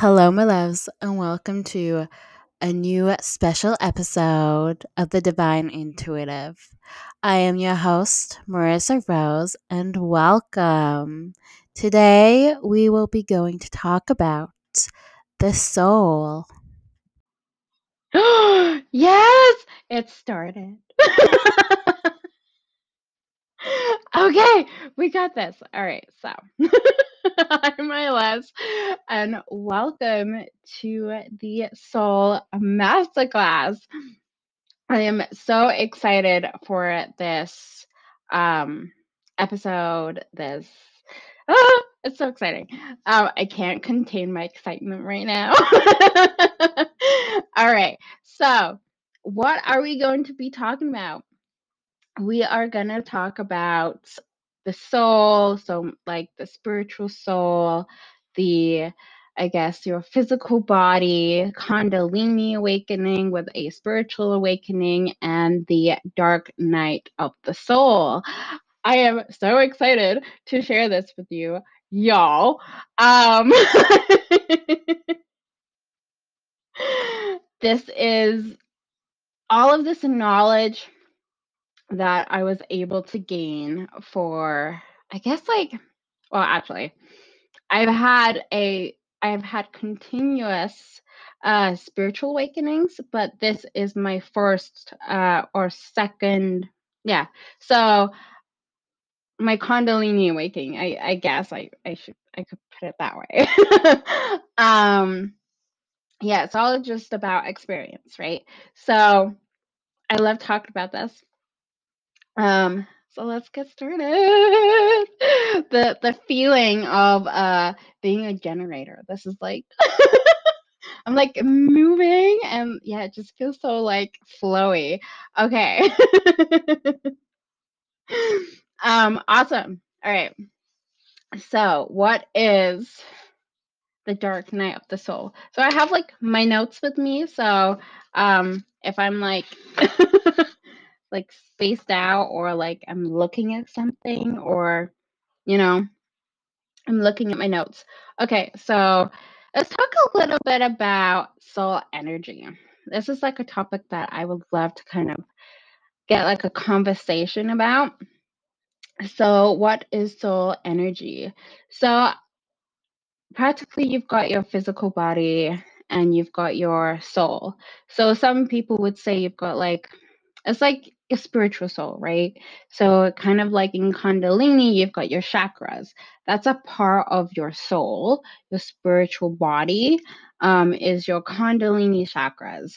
Hello, my loves, and welcome to a new special episode of The Divine Intuitive. I am your host, Marissa Rose, and welcome. Today, we will be going to talk about the soul. yes, it started. okay, we got this. All right, so I'm Les, and welcome to the Soul Masterclass. I am so excited for this um, episode. This it's so exciting. Um, I can't contain my excitement right now. All right, so what are we going to be talking about? We are going to talk about the soul, so like the spiritual soul, the I guess your physical body, Kundalini awakening with a spiritual awakening, and the dark night of the soul. I am so excited to share this with you, y'all. Um, this is all of this knowledge that I was able to gain for, I guess, like, well, actually, I've had a, I've had continuous uh, spiritual awakenings, but this is my first uh, or second, yeah. So my Kundalini awakening, I, I guess I, I should, I could put it that way. um, yeah, it's all just about experience, right? So I love talking about this. Um, so let's get started. The the feeling of uh being a generator. This is like I'm like moving and yeah, it just feels so like flowy. Okay. um awesome. All right. So, what is the dark night of the soul? So I have like my notes with me, so um if I'm like like spaced out or like I'm looking at something mm-hmm. or you know I'm looking at my notes. Okay, so let's talk a little bit about soul energy. This is like a topic that I would love to kind of get like a conversation about. So, what is soul energy? So, practically, you've got your physical body and you've got your soul. So, some people would say you've got like it's like a spiritual soul, right? So, kind of like in Kundalini, you've got your chakras. That's a part of your soul. Your spiritual body um, is your Kundalini chakras.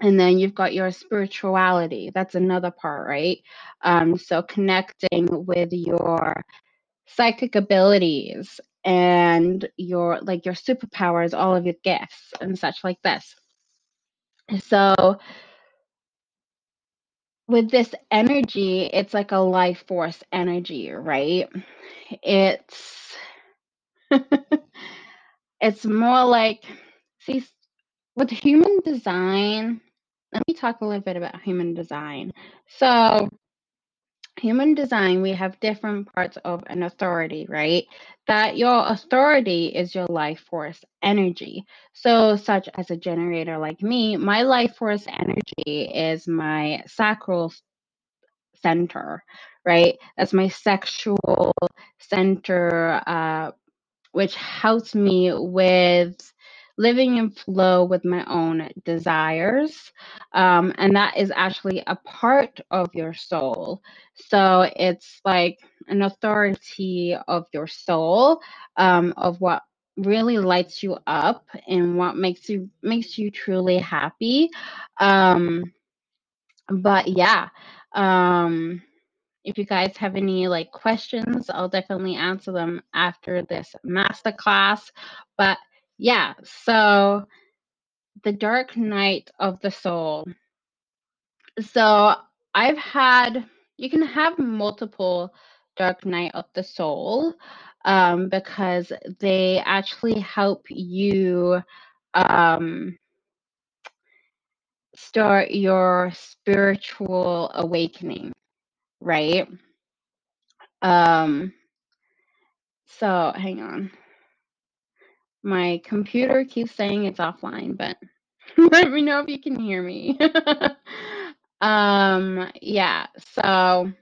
And then you've got your spirituality. That's another part, right? Um, so, connecting with your psychic abilities and your like your superpowers, all of your gifts and such like this. So, with this energy, it's like a life force energy, right? It's it's more like see with human design. Let me talk a little bit about human design. So, human design, we have different parts of an authority, right? That your authority is your life force energy. So, such as a generator like me, my life force energy is my sacral center, right? That's my sexual center, uh, which helps me with living in flow with my own desires. Um, and that is actually a part of your soul. So it's like an authority of your soul, um, of what really lights you up and what makes you makes you truly happy. Um, but yeah. Um, if you guys have any like questions, I'll definitely answer them after this masterclass. But yeah, so the dark night of the soul. So I've had, you can have multiple dark night of the soul um, because they actually help you um, start your spiritual awakening, right? Um, so hang on. My computer keeps saying it's offline, but let me know if you can hear me. um, yeah, so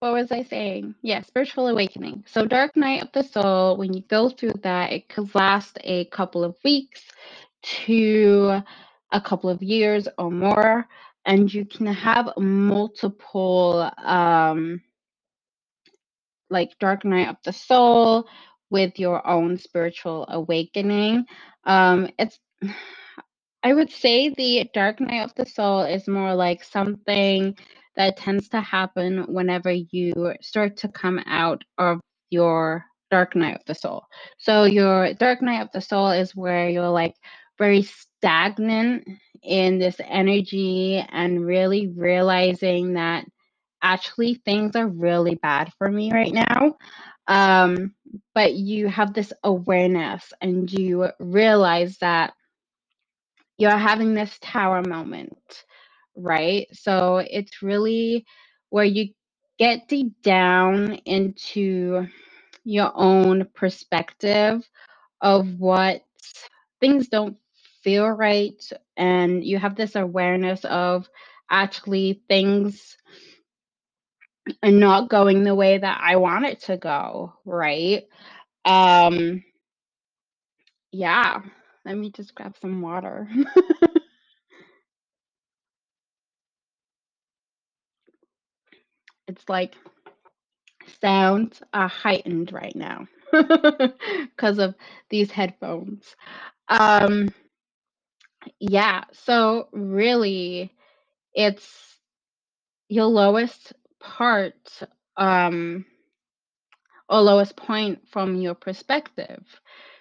what was I saying? Yeah, spiritual awakening. So, dark night of the soul, when you go through that, it could last a couple of weeks to a couple of years or more, and you can have multiple, um, like dark night of the soul with your own spiritual awakening. Um, it's I would say the dark night of the soul is more like something that tends to happen whenever you start to come out of your dark night of the soul. So your dark night of the soul is where you're like very stagnant in this energy and really realizing that actually things are really bad for me right now. Um, but you have this awareness and you realize that you're having this tower moment, right? So it's really where you get deep down into your own perspective of what things don't feel right. And you have this awareness of actually things are not going the way that I want it to go, right? Um, yeah. Let me just grab some water. it's like sounds are heightened right now because of these headphones. Um, yeah, so really, it's your lowest part, um, or lowest point from your perspective.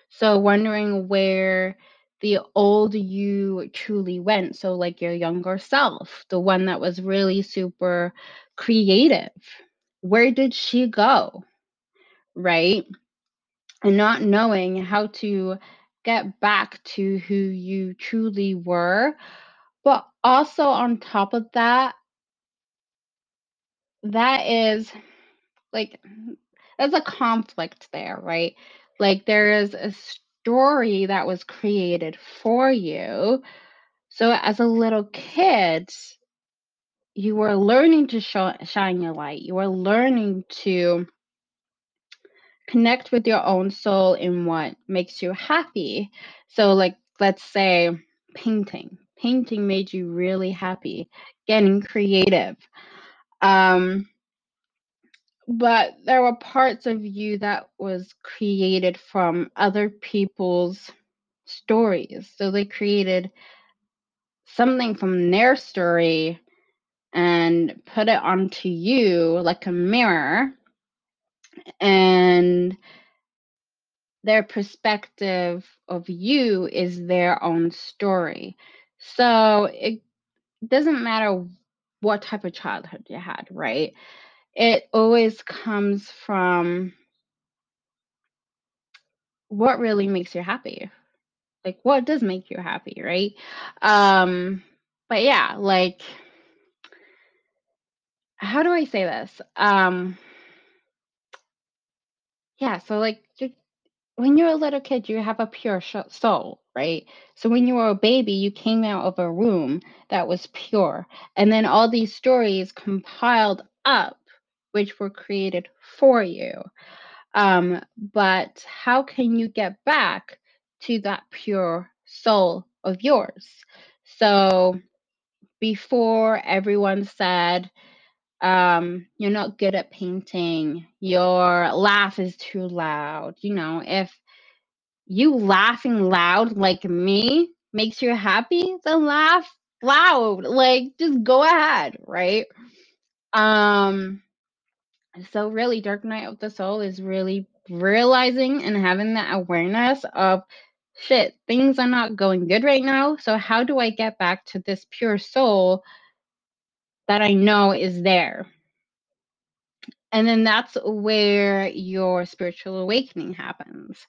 So, wondering where the old you truly went. So, like your younger self, the one that was really super creative, where did she go? Right? And not knowing how to get back to who you truly were. But also, on top of that, that is like, there's a conflict there, right? Like, there is a story that was created for you. So, as a little kid, you were learning to show, shine your light. You were learning to connect with your own soul in what makes you happy. So, like, let's say painting. Painting made you really happy, getting creative. Um, but there were parts of you that was created from other people's stories. So they created something from their story and put it onto you like a mirror and their perspective of you is their own story. So it doesn't matter what type of childhood you had, right? It always comes from what really makes you happy. Like what does make you happy, right? Um but yeah, like how do I say this? Um yeah, so like when you're a little kid, you have a pure soul, right? So when you were a baby, you came out of a womb that was pure. And then all these stories compiled up, which were created for you. Um, but how can you get back to that pure soul of yours? So before everyone said, um, you're not good at painting, your laugh is too loud, you know, if you laughing loud like me makes you happy, then laugh loud. Like just go ahead, right? Um so really Dark Night of the Soul is really realizing and having that awareness of shit, things are not going good right now. So how do I get back to this pure soul that I know is there? And then that's where your spiritual awakening happens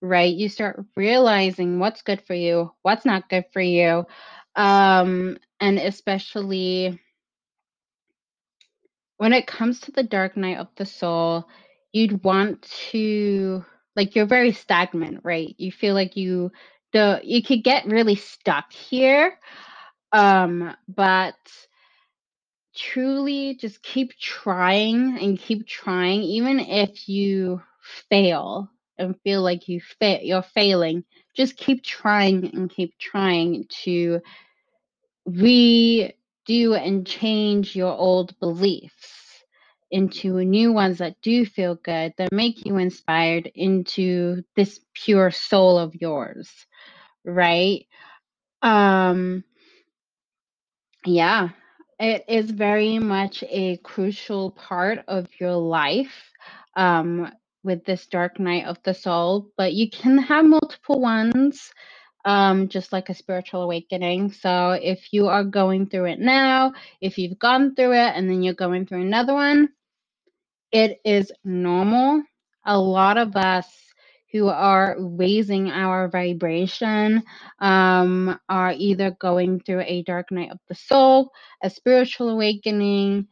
right? You start realizing what's good for you, what's not good for you. Um, and especially when it comes to the dark night of the soul, you'd want to like you're very stagnant, right? You feel like you the you could get really stuck here. Um, but truly just keep trying and keep trying even if you fail and feel like you fa- you're failing just keep trying and keep trying to redo and change your old beliefs into new ones that do feel good that make you inspired into this pure soul of yours right? Um yeah it is very much a crucial part of your life. Um, with this dark night of the soul, but you can have multiple ones, um, just like a spiritual awakening. So if you are going through it now, if you've gone through it and then you're going through another one, it is normal. A lot of us who are raising our vibration um, are either going through a dark night of the soul, a spiritual awakening,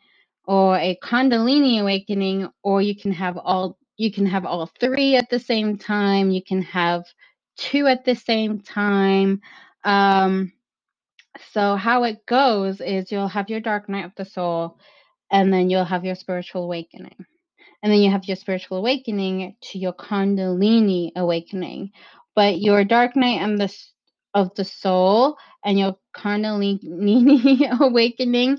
or a kundalini awakening, or you can have all you can have all three at the same time. You can have two at the same time. Um, so how it goes is you'll have your dark night of the soul, and then you'll have your spiritual awakening. And then you have your spiritual awakening to your Kundalini awakening. But your dark night and the of the soul and your Kundalini awakening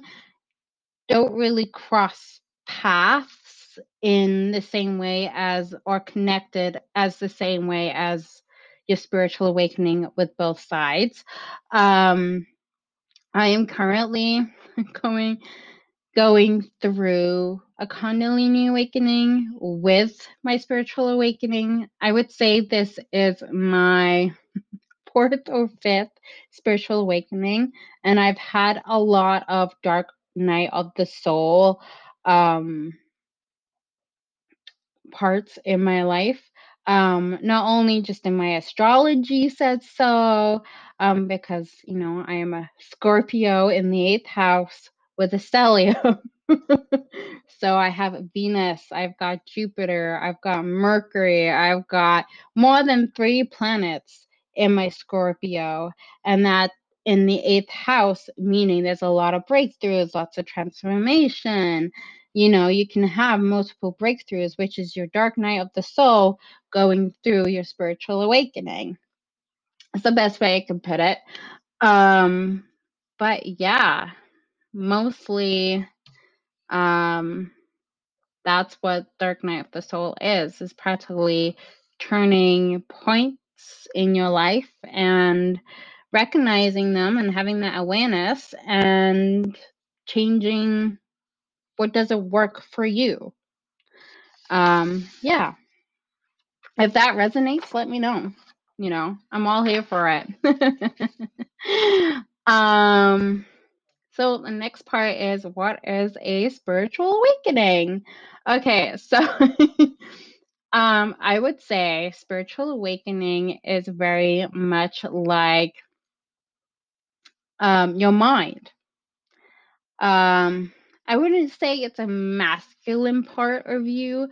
don't really cross paths in the same way as or connected as the same way as your spiritual awakening with both sides. Um, I am currently going going through a Kundalini awakening with my spiritual awakening. I would say this is my fourth or fifth spiritual awakening, and I've had a lot of dark night of the soul um, parts in my life. Um, not only just in my astrology said so, um, because you know I am a Scorpio in the eighth house with a stellium. so I have Venus, I've got Jupiter, I've got Mercury, I've got more than three planets in my Scorpio, and that in the eighth house, meaning there's a lot of breakthroughs, lots of transformation. You know, you can have multiple breakthroughs, which is your dark night of the soul going through your spiritual awakening. That's the best way I can put it. Um, but yeah, mostly um that's what dark night of the soul is is practically turning points in your life and recognizing them and having that awareness and changing what doesn't work for you um yeah if that resonates let me know you know i'm all here for it um so the next part is what is a spiritual awakening? Okay, so um I would say spiritual awakening is very much like um your mind. Um I wouldn't say it's a masculine part of you.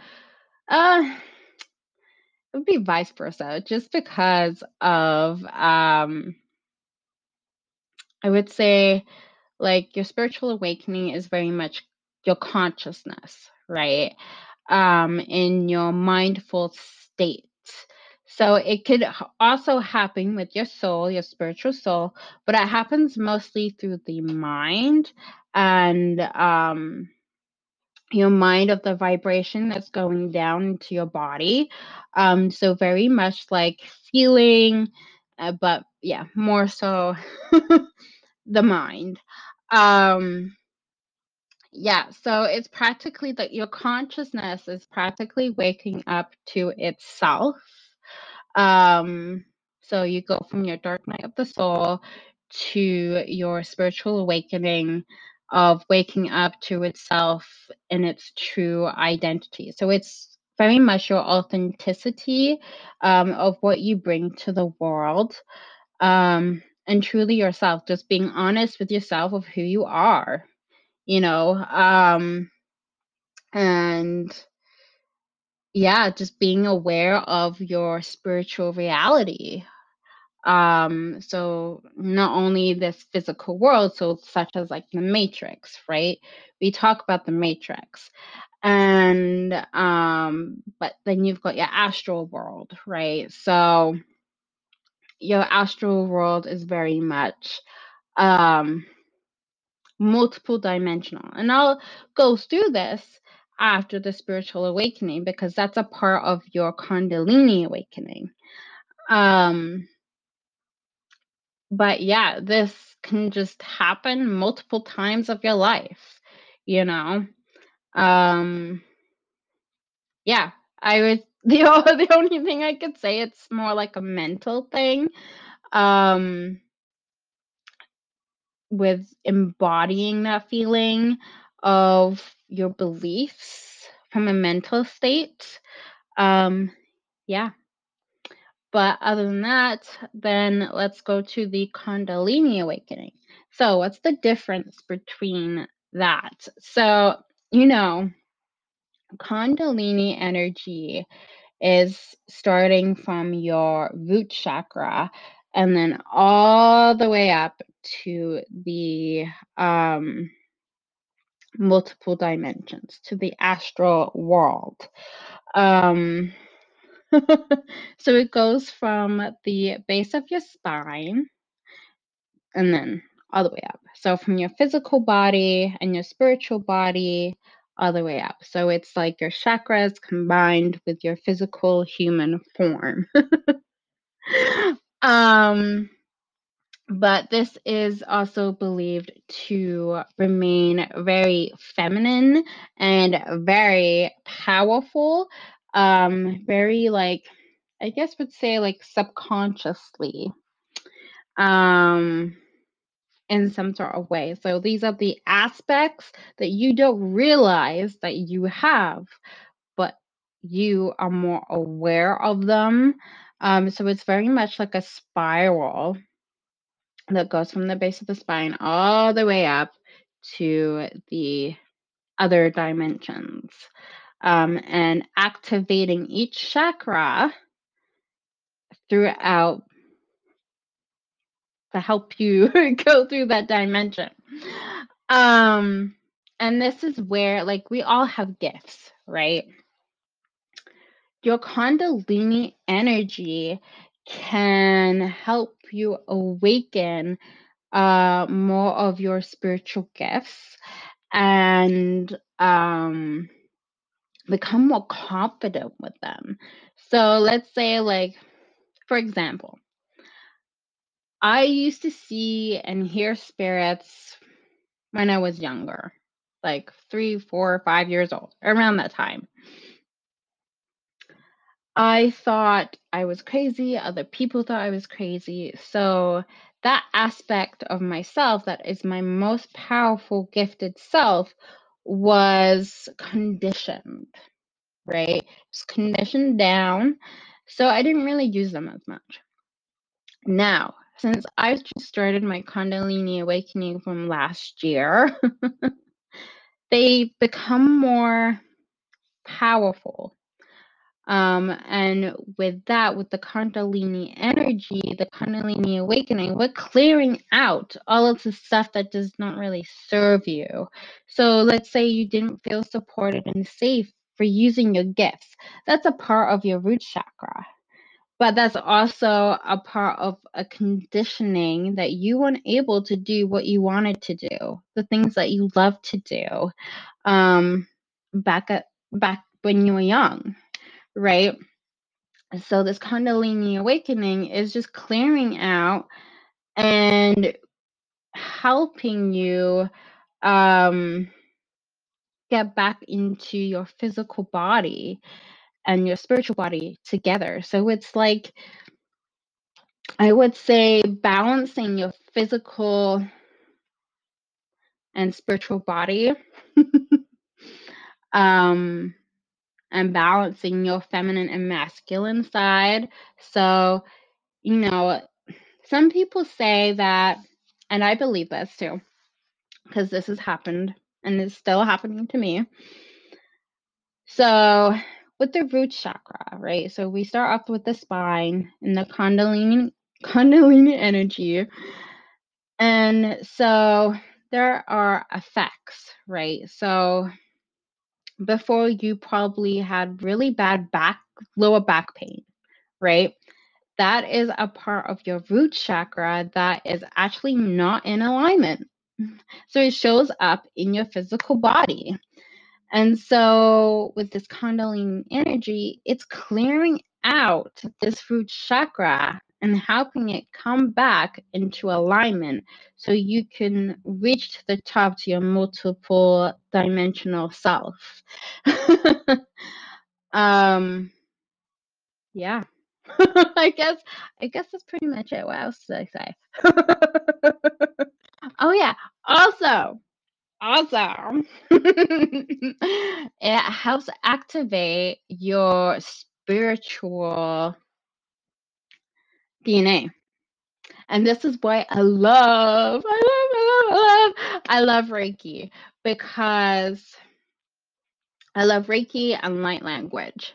Uh it would be vice versa just because of um I would say like your spiritual awakening is very much your consciousness, right? Um, in your mindful state. So it could also happen with your soul, your spiritual soul, but it happens mostly through the mind and um, your mind of the vibration that's going down into your body. Um, so very much like feeling, uh, but yeah, more so the mind. Um, yeah, so it's practically that your consciousness is practically waking up to itself. Um, so you go from your dark night of the soul to your spiritual awakening of waking up to itself and its true identity. So it's very much your authenticity um, of what you bring to the world. Um, and truly yourself, just being honest with yourself of who you are, you know, um, and yeah, just being aware of your spiritual reality. Um, so not only this physical world, so such as like the matrix, right? We talk about the matrix. And um, but then you've got your astral world, right? So your astral world is very much um multiple dimensional. And I'll go through this after the spiritual awakening because that's a part of your Kundalini awakening. Um, but yeah, this can just happen multiple times of your life, you know. Um, yeah, I would the the only thing I could say it's more like a mental thing. Um, with embodying that feeling of your beliefs from a mental state. Um, yeah. But other than that, then let's go to the Kundalini awakening. So, what's the difference between that? So, you know, Kundalini energy is starting from your root chakra and then all the way up to the um, multiple dimensions, to the astral world. Um, so it goes from the base of your spine and then all the way up. So from your physical body and your spiritual body all the way up. So it's like your chakras combined with your physical human form. um but this is also believed to remain very feminine and very powerful um very like i guess would say like subconsciously um in some sort of way so these are the aspects that you don't realize that you have but you are more aware of them um so it's very much like a spiral that goes from the base of the spine all the way up to the other dimensions. Um, and activating each chakra throughout to help you go through that dimension. Um, and this is where, like, we all have gifts, right? Your Kundalini energy can help you awaken uh, more of your spiritual gifts and um, become more confident with them. So let's say, like, for example, I used to see and hear spirits when I was younger, like three, four, five years old, around that time. I thought I was crazy, other people thought I was crazy. So that aspect of myself that is my most powerful gifted self was conditioned, right? It's conditioned down. So I didn't really use them as much. Now, since I've just started my Kundalini awakening from last year, they become more powerful um, and with that, with the Kundalini energy, the Kundalini awakening, we're clearing out all of the stuff that does not really serve you. So let's say you didn't feel supported and safe for using your gifts. That's a part of your root chakra. But that's also a part of a conditioning that you weren't able to do what you wanted to do, the things that you love to do um, back at back when you were young right? So this Kundalini awakening is just clearing out and helping you um, get back into your physical body and your spiritual body together. So it's like, I would say, balancing your physical and spiritual body. um, and balancing your feminine and masculine side. So, you know, some people say that, and I believe this too, because this has happened and it's still happening to me. So, with the root chakra, right? So we start off with the spine and the Kundalini, Kundalini energy. And so there are effects, right? So before you probably had really bad back, lower back pain, right? That is a part of your root chakra that is actually not in alignment. So it shows up in your physical body. And so, with this Kundalini energy, it's clearing out this root chakra and helping it come back into alignment so you can reach to the top to your multiple dimensional self. um, yeah. I guess I guess that's pretty much it. What else did I say? oh yeah. Also, Awesome. it helps activate your spiritual DNA. And this is why I love, I love, I love, I love, I love Reiki because I love Reiki and light language,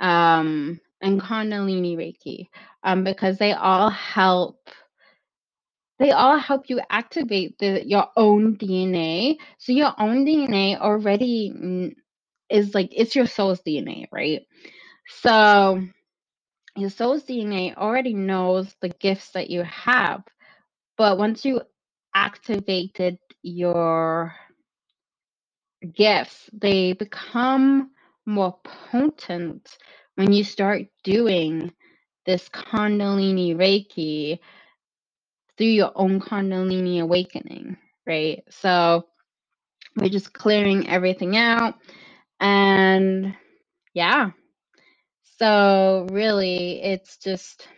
um, and Kundalini Reiki, um, because they all help they all help you activate the your own DNA. So your own DNA already is like it's your soul's DNA, right? So your soul's DNA already knows the gifts that you have. But once you activated your gifts, they become more potent when you start doing this Kundalini Reiki through your own Kundalini awakening, right? So we're just clearing everything out. And yeah. So really, it's just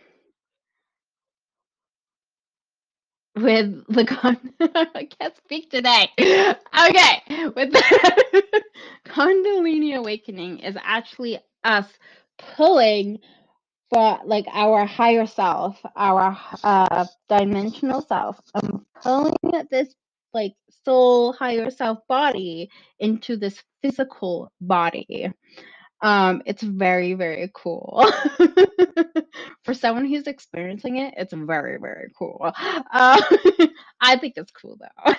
with the con I can't speak today. Okay, with the Kundalini awakening is actually us pulling for like our higher self, our uh, dimensional self. I'm pulling this like soul, higher self body into this physical body. Um, it's very, very cool. For someone who's experiencing it, it's very, very cool. Uh, I think it's cool though,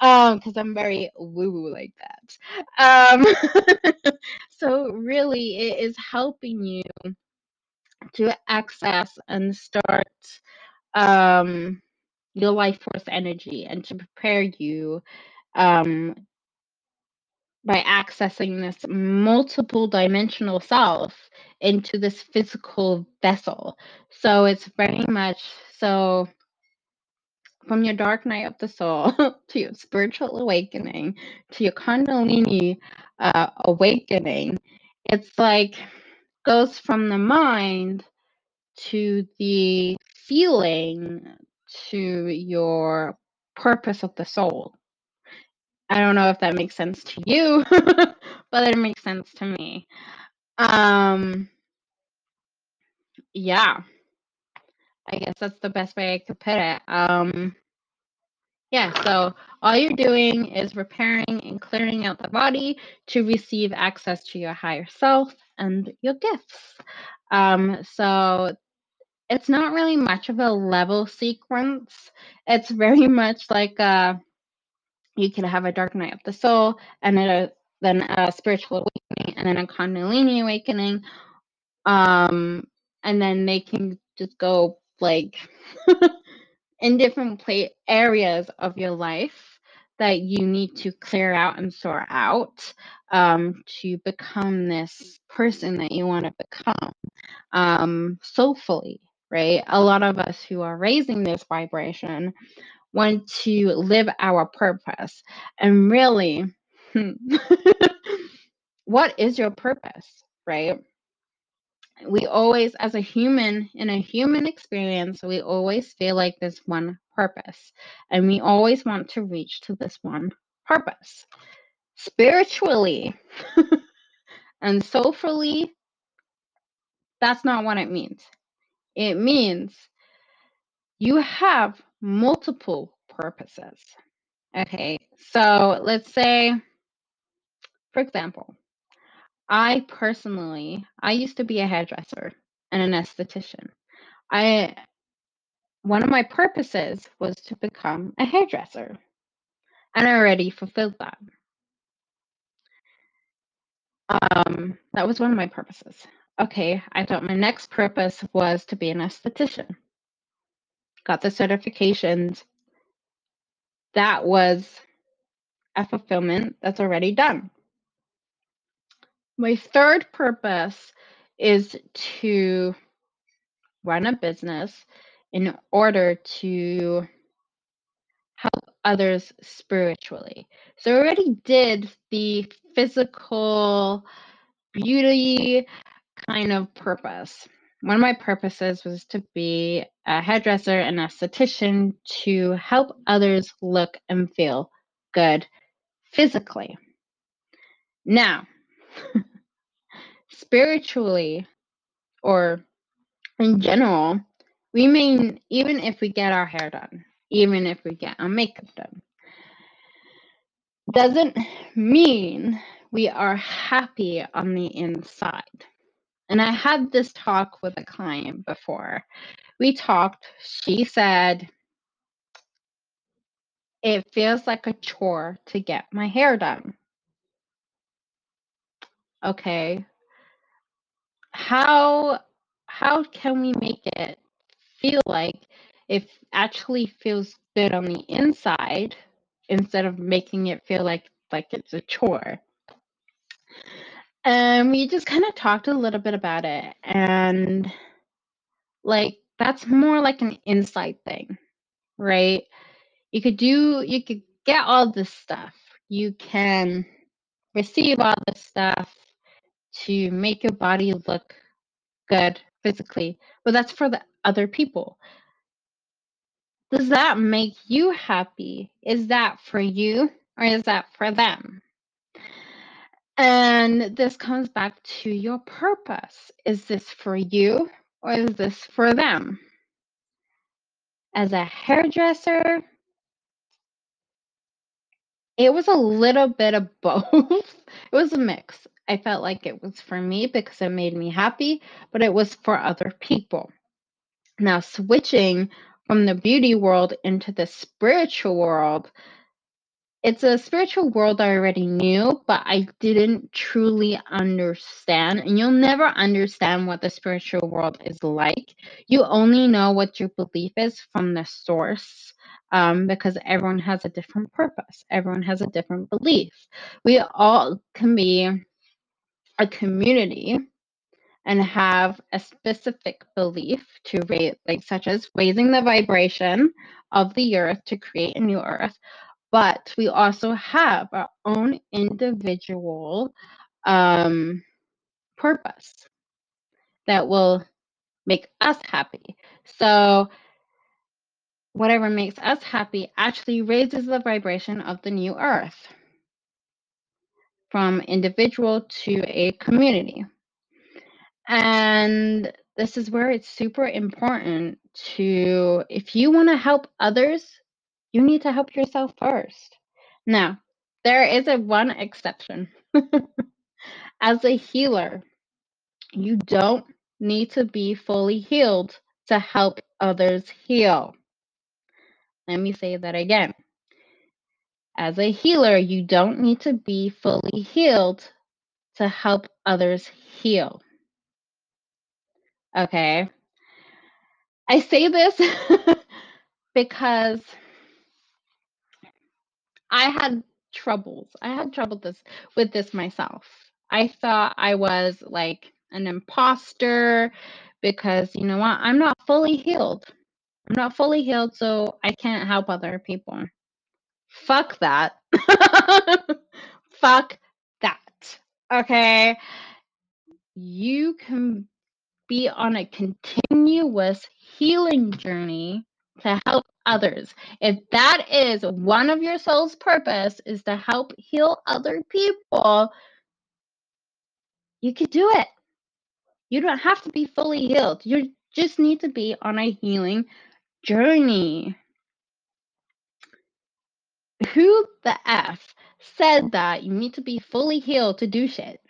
um, because I'm very woo woo like that. Um, so really, it is helping you to access and start um, your life force energy and to prepare you um, by accessing this multiple dimensional self into this physical vessel. So it's very much so from your dark night of the soul to your spiritual awakening to your Kundalini uh, awakening. It's like goes from the mind to the feeling to your purpose of the soul. I don't know if that makes sense to you, but it makes sense to me. Um yeah. I guess that's the best way I could put it. Um yeah, so all you're doing is repairing and clearing out the body to receive access to your higher self and your gifts. Um, so it's not really much of a level sequence. It's very much like uh, you can have a dark night of the soul and then a, then a spiritual awakening and then a kundalini awakening. Um, and then they can just go like in different play areas of your life that you need to clear out and sort out um, to become this person that you want to become um, soulfully, right? A lot of us who are raising this vibration want to live our purpose. And really, what is your purpose, right? we always, as a human, in a human experience, we always feel like there's one purpose. And we always want to reach to this one purpose. Spiritually and soulfully, that's not what it means. It means you have multiple purposes. Okay, so let's say, for example, I personally, I used to be a hairdresser and an esthetician. I one of my purposes was to become a hairdresser, and I already fulfilled that. Um, that was one of my purposes. Okay, I thought my next purpose was to be an esthetician. Got the certifications. That was a fulfillment that's already done. My third purpose is to run a business in order to help others spiritually. So I already did the physical beauty kind of purpose. One of my purposes was to be a hairdresser and esthetician to help others look and feel good physically. Now, spiritually or in general, we mean even if we get our hair done, even if we get our makeup done, doesn't mean we are happy on the inside. And I had this talk with a client before. We talked, she said, it feels like a chore to get my hair done. Okay. How how can we make it feel like it actually feels good on the inside instead of making it feel like like it's a chore? Um, and we just kind of talked a little bit about it and like that's more like an insight thing, right? You could do you could get all this stuff. You can receive all this stuff to make your body look good physically, but that's for the other people. Does that make you happy? Is that for you or is that for them? And this comes back to your purpose. Is this for you or is this for them? As a hairdresser, it was a little bit of both. it was a mix. I felt like it was for me because it made me happy, but it was for other people. Now, switching from the beauty world into the spiritual world, it's a spiritual world I already knew, but I didn't truly understand. And you'll never understand what the spiritual world is like. You only know what your belief is from the source um, because everyone has a different purpose, everyone has a different belief. We all can be a community and have a specific belief to raise, like such as raising the vibration of the earth to create a new earth. But we also have our own individual um, purpose that will make us happy. So, whatever makes us happy actually raises the vibration of the new earth from individual to a community. And this is where it's super important to, if you want to help others, you need to help yourself first. Now, there is a one exception. As a healer, you don't need to be fully healed to help others heal. Let me say that again. As a healer, you don't need to be fully healed to help others heal. Okay. I say this because I had troubles. I had trouble this with this myself. I thought I was like an imposter because you know what? I'm not fully healed. I'm not fully healed, so I can't help other people. Fuck that. Fuck that. Okay. You can be on a continuous healing journey to help others. If that is one of your soul's purpose is to help heal other people, you could do it. You don't have to be fully healed. You just need to be on a healing journey. Who the F said that you need to be fully healed to do shit?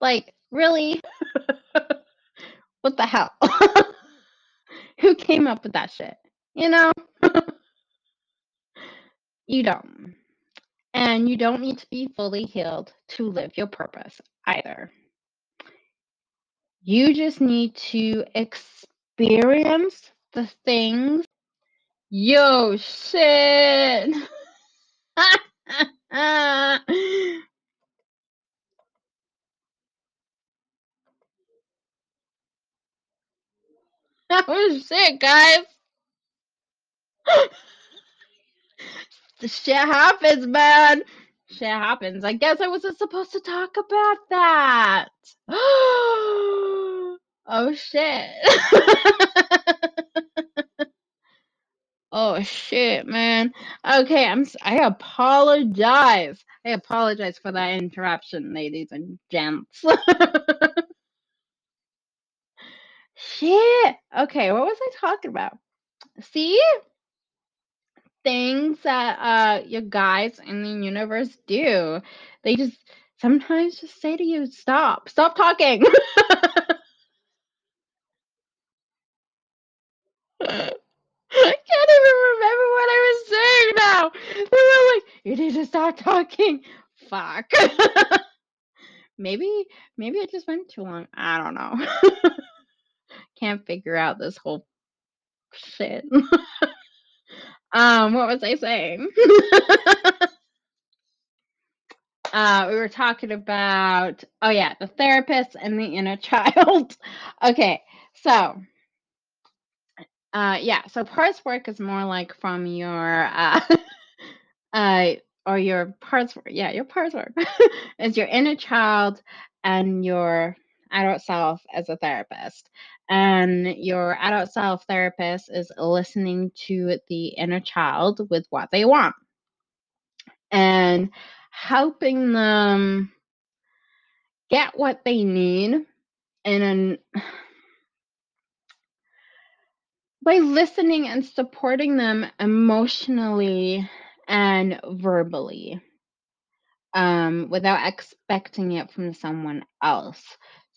Like, really? what the hell? Who came up with that shit? You know? you don't. And you don't need to be fully healed to live your purpose either. You just need to experience the things. Yo, shit. oh shit, guys. Shit happens, man. Shit happens. I guess I wasn't supposed to talk about that. oh shit. oh shit, man. Okay, I'm I apologize. I apologize for that interruption, ladies and gents. shit. Okay, what was I talking about? See? Things that uh your guys in the universe do. They just sometimes just say to you, stop, stop talking. I can't even remember what I was saying now. They were like, you need to stop talking. Fuck. maybe maybe I just went too long. I don't know. Can't figure out this whole shit. Um, what was I saying? uh, we were talking about, oh yeah, the therapist and the inner child. okay, so, uh, yeah, so parts work is more like from your, uh, uh, or your parts work, yeah, your parts work is your inner child and your adult self as a therapist and your adult self therapist is listening to the inner child with what they want and helping them get what they need in an by listening and supporting them emotionally and verbally um, without expecting it from someone else.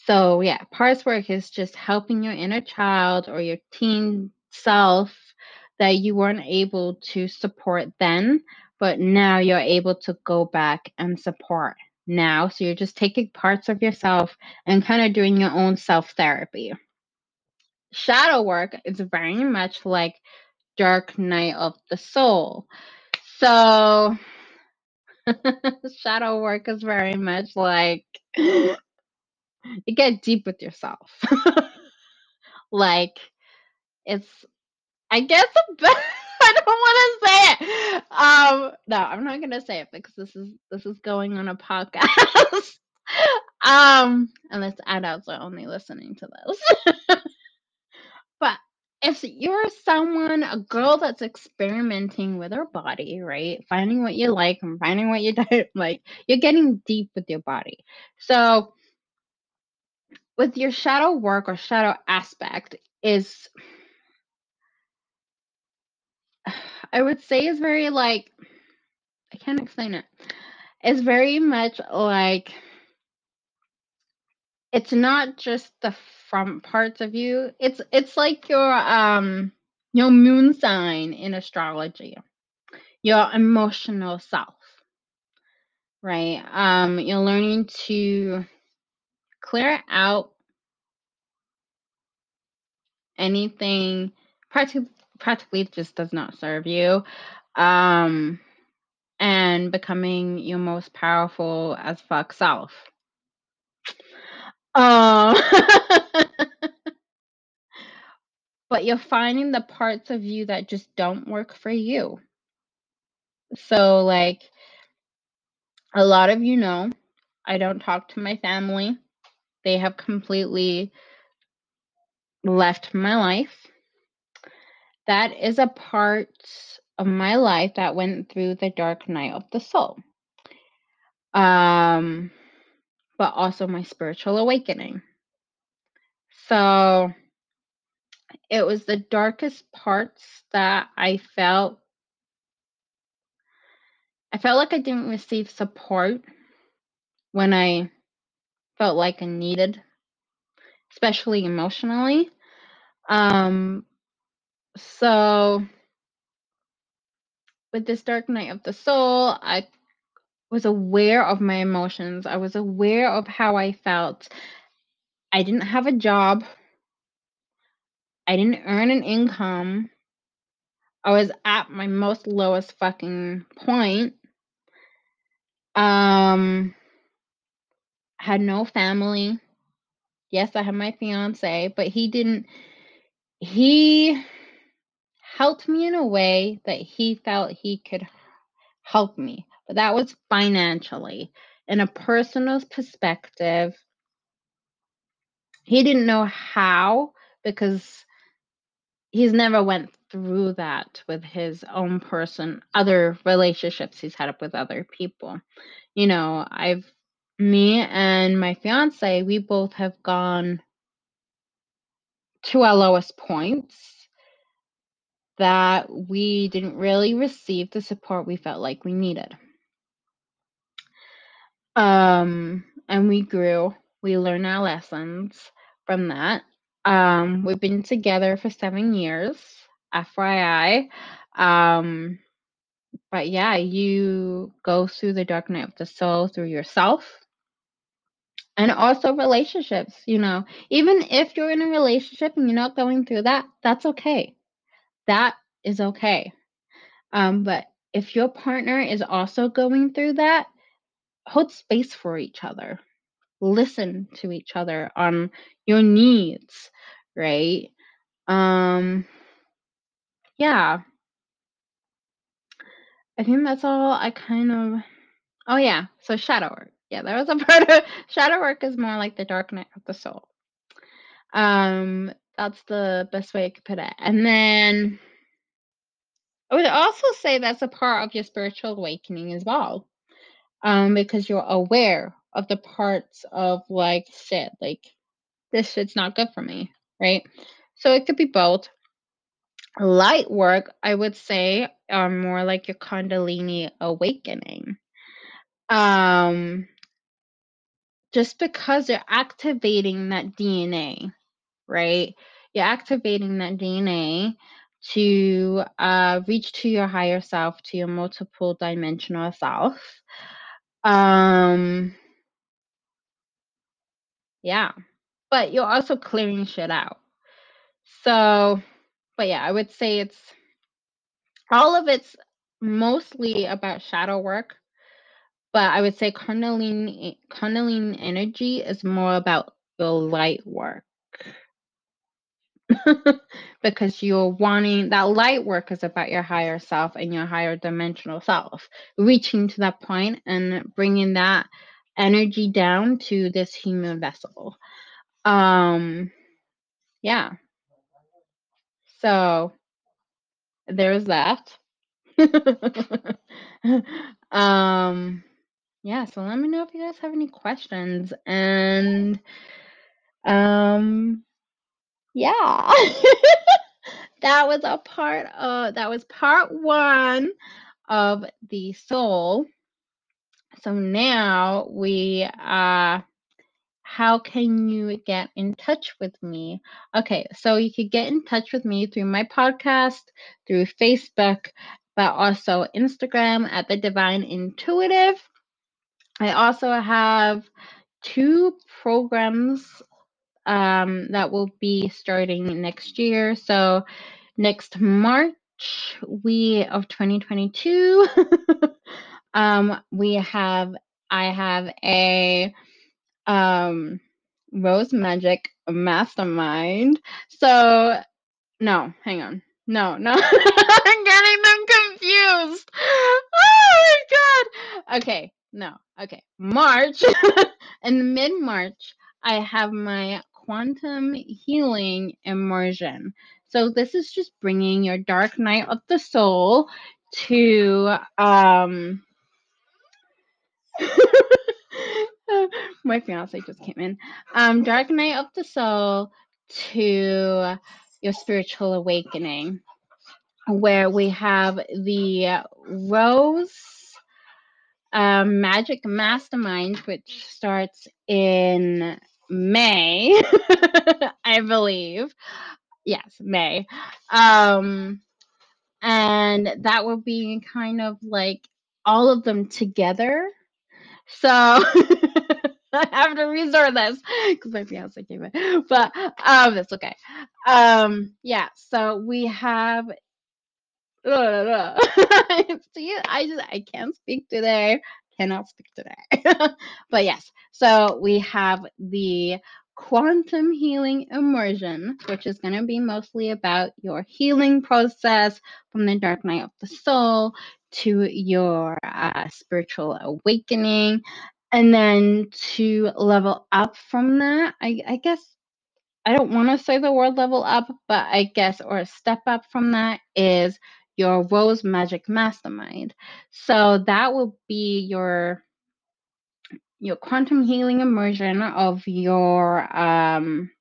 So, yeah, parts work is just helping your inner child or your teen self that you weren't able to support then, but now you're able to go back and support now. So, you're just taking parts of yourself and kind of doing your own self therapy. Shadow work is very much like dark night of the soul. So, shadow work is very much like you get deep with yourself. like it's I guess I don't want to say it. Um no, I'm not to say it because this is this is going on a podcast. um unless adults are only listening to this. but if you're someone, a girl that's experimenting with her body, right? Finding what you like and finding what you don't like, you're getting deep with your body. So with your shadow work or shadow aspect is I would say is very like I can't explain it. It's very much like it's not just the front parts of you. It's it's like your um your moon sign in astrology. Your emotional self. Right? Um you're learning to clear out anything practically practically just does not serve you um and becoming your most powerful as fuck self. Um but you're finding the parts of you that just don't work for you. So like a lot of you know i don't talk to my family they have completely left my life. That is a part of my life that went through the dark night of the soul. Um, but also my spiritual awakening. So it was the darkest parts that I felt I felt like I didn't receive support when I felt like I needed, especially emotionally. Um, so with this dark night of the soul, I was aware of my emotions. I was aware of how I felt. I didn't have a job. I didn't earn an income. I was at my most lowest fucking point. Um had no family. Yes, I had my fiance, but he didn't he helped me in a way that he felt he could help me. But that was financially. In a personal perspective, he didn't know how because he's never went through that with his own person, other relationships he's had up with other people. You know, I've me and my fiance, we both have gone to our lowest points that we didn't really receive the support we felt like we needed. Um, and we grew, we learned our lessons from that. Um, we've been together for seven years, FYI. Um, but yeah, you go through the dark night of the soul through yourself and also relationships. You know, even if you're in a relationship and you're not going through that, that's okay. That is okay. Um, but if your partner is also going through that, hold space for each other. Listen to each other on your needs, right? Um, yeah. I think that's all I kind of. Oh, yeah. So, shadow work. Yeah, that was a part of. Shadow work is more like the dark night of the soul. Um, that's the best way I could put it. And then I would also say that's a part of your spiritual awakening as well. Um, because you're aware of the parts of like shit, like this shit's not good for me, right? So it could be both. Light work, I would say, are more like your Kundalini awakening. Um, just because you're activating that DNA, right? You're activating that DNA to uh, reach to your higher self, to your multiple dimensional self. Um, yeah, but you're also clearing shit out. So, but yeah, I would say it's all of it's mostly about shadow work, but I would say Kundalini Kundalini energy is more about your light work. because you're wanting that light work is about your higher self and your higher dimensional self, reaching to that point and bringing that energy down to this human vessel. Um, yeah. So there's that. um, yeah. So let me know if you guys have any questions and um yeah. That was a part of that was part one of the soul. So now we uh how can you get in touch with me? Okay so you could get in touch with me through my podcast through facebook but also instagram at the divine intuitive i also have two programs um, that will be starting next year. So next March we of 2022 um we have I have a um Rose Magic Mastermind. So no, hang on. No, no. I'm getting them confused. Oh my god. Okay, no. Okay. March in mid-March I have my quantum healing immersion. So this is just bringing your dark night of the soul to um my fiance just came in. Um dark night of the soul to your spiritual awakening where we have the rose um, Magic Mastermind, which starts in May, I believe. Yes, May. Um, and that will be kind of like all of them together. So I have to resort this because my fiance came in, but um, that's okay. Um, yeah. So we have See, I just I can't speak today. Cannot speak today. but yes, so we have the quantum healing immersion, which is going to be mostly about your healing process from the dark night of the soul to your uh, spiritual awakening. And then to level up from that, I, I guess I don't want to say the word level up, but I guess, or a step up from that is your Rose Magic Mastermind. So that will be your your quantum healing immersion of your um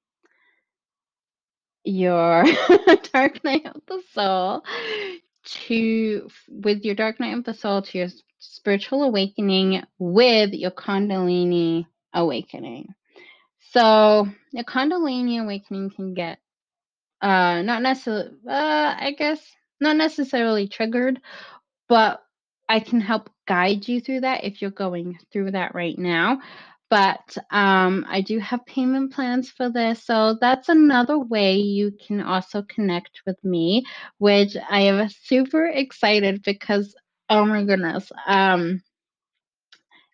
your dark night of the soul to with your dark night of the soul to your spiritual awakening with your kundalini awakening so the kundalini awakening can get uh not necessarily uh i guess not necessarily triggered but I can help guide you through that if you're going through that right now. But um, I do have payment plans for this. So that's another way you can also connect with me, which I am super excited because, oh my goodness, um,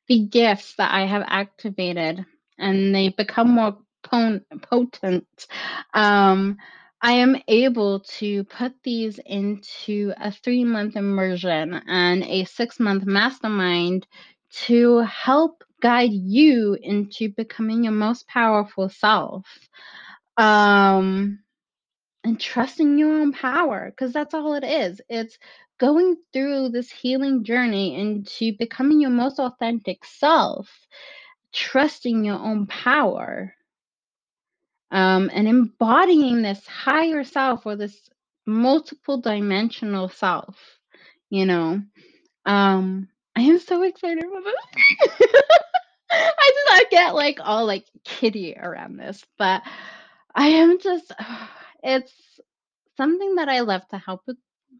the gifts that I have activated and they become more potent. Um, I am able to put these into a three month immersion and a six month mastermind to help guide you into becoming your most powerful self. Um, and trusting your own power, because that's all it is. It's going through this healing journey into becoming your most authentic self, trusting your own power um, and embodying this higher self or this multiple dimensional self you know? Um i am so excited about this i did not get like all like kitty around this but i am just it's something that i love to help with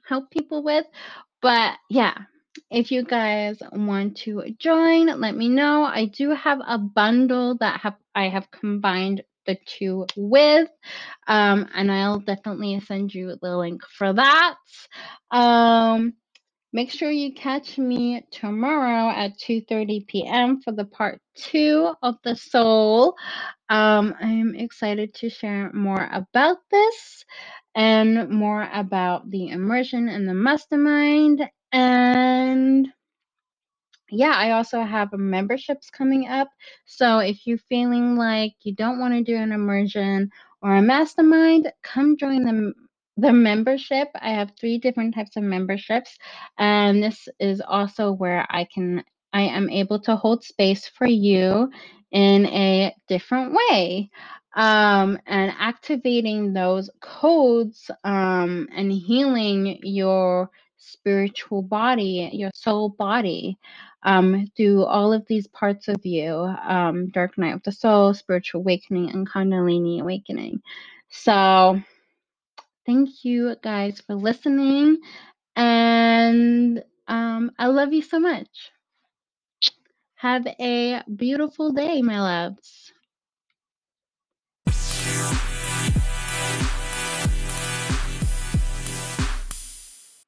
help people with but yeah if you guys want to join let me know. I do have a bundle that have i have combined the two with. Um, and I'll definitely send you the link for that. Um, make sure you catch me tomorrow at 2.30 p.m. for the part two of the soul. Um, I'm excited to share more about this and more about the immersion and the mastermind. And yeah, I also have memberships coming up. So if you're feeling like you don't want to do an immersion or a mastermind, come join the the membership. I have three different types of memberships, and this is also where I can I am able to hold space for you in a different way. Um, and activating those codes um, and healing your spiritual body, your soul body um, through all of these parts of you um, Dark Night of the Soul, Spiritual Awakening, and Kundalini Awakening. So, thank you guys for listening. And um, I love you so much. Have a beautiful day, my loves.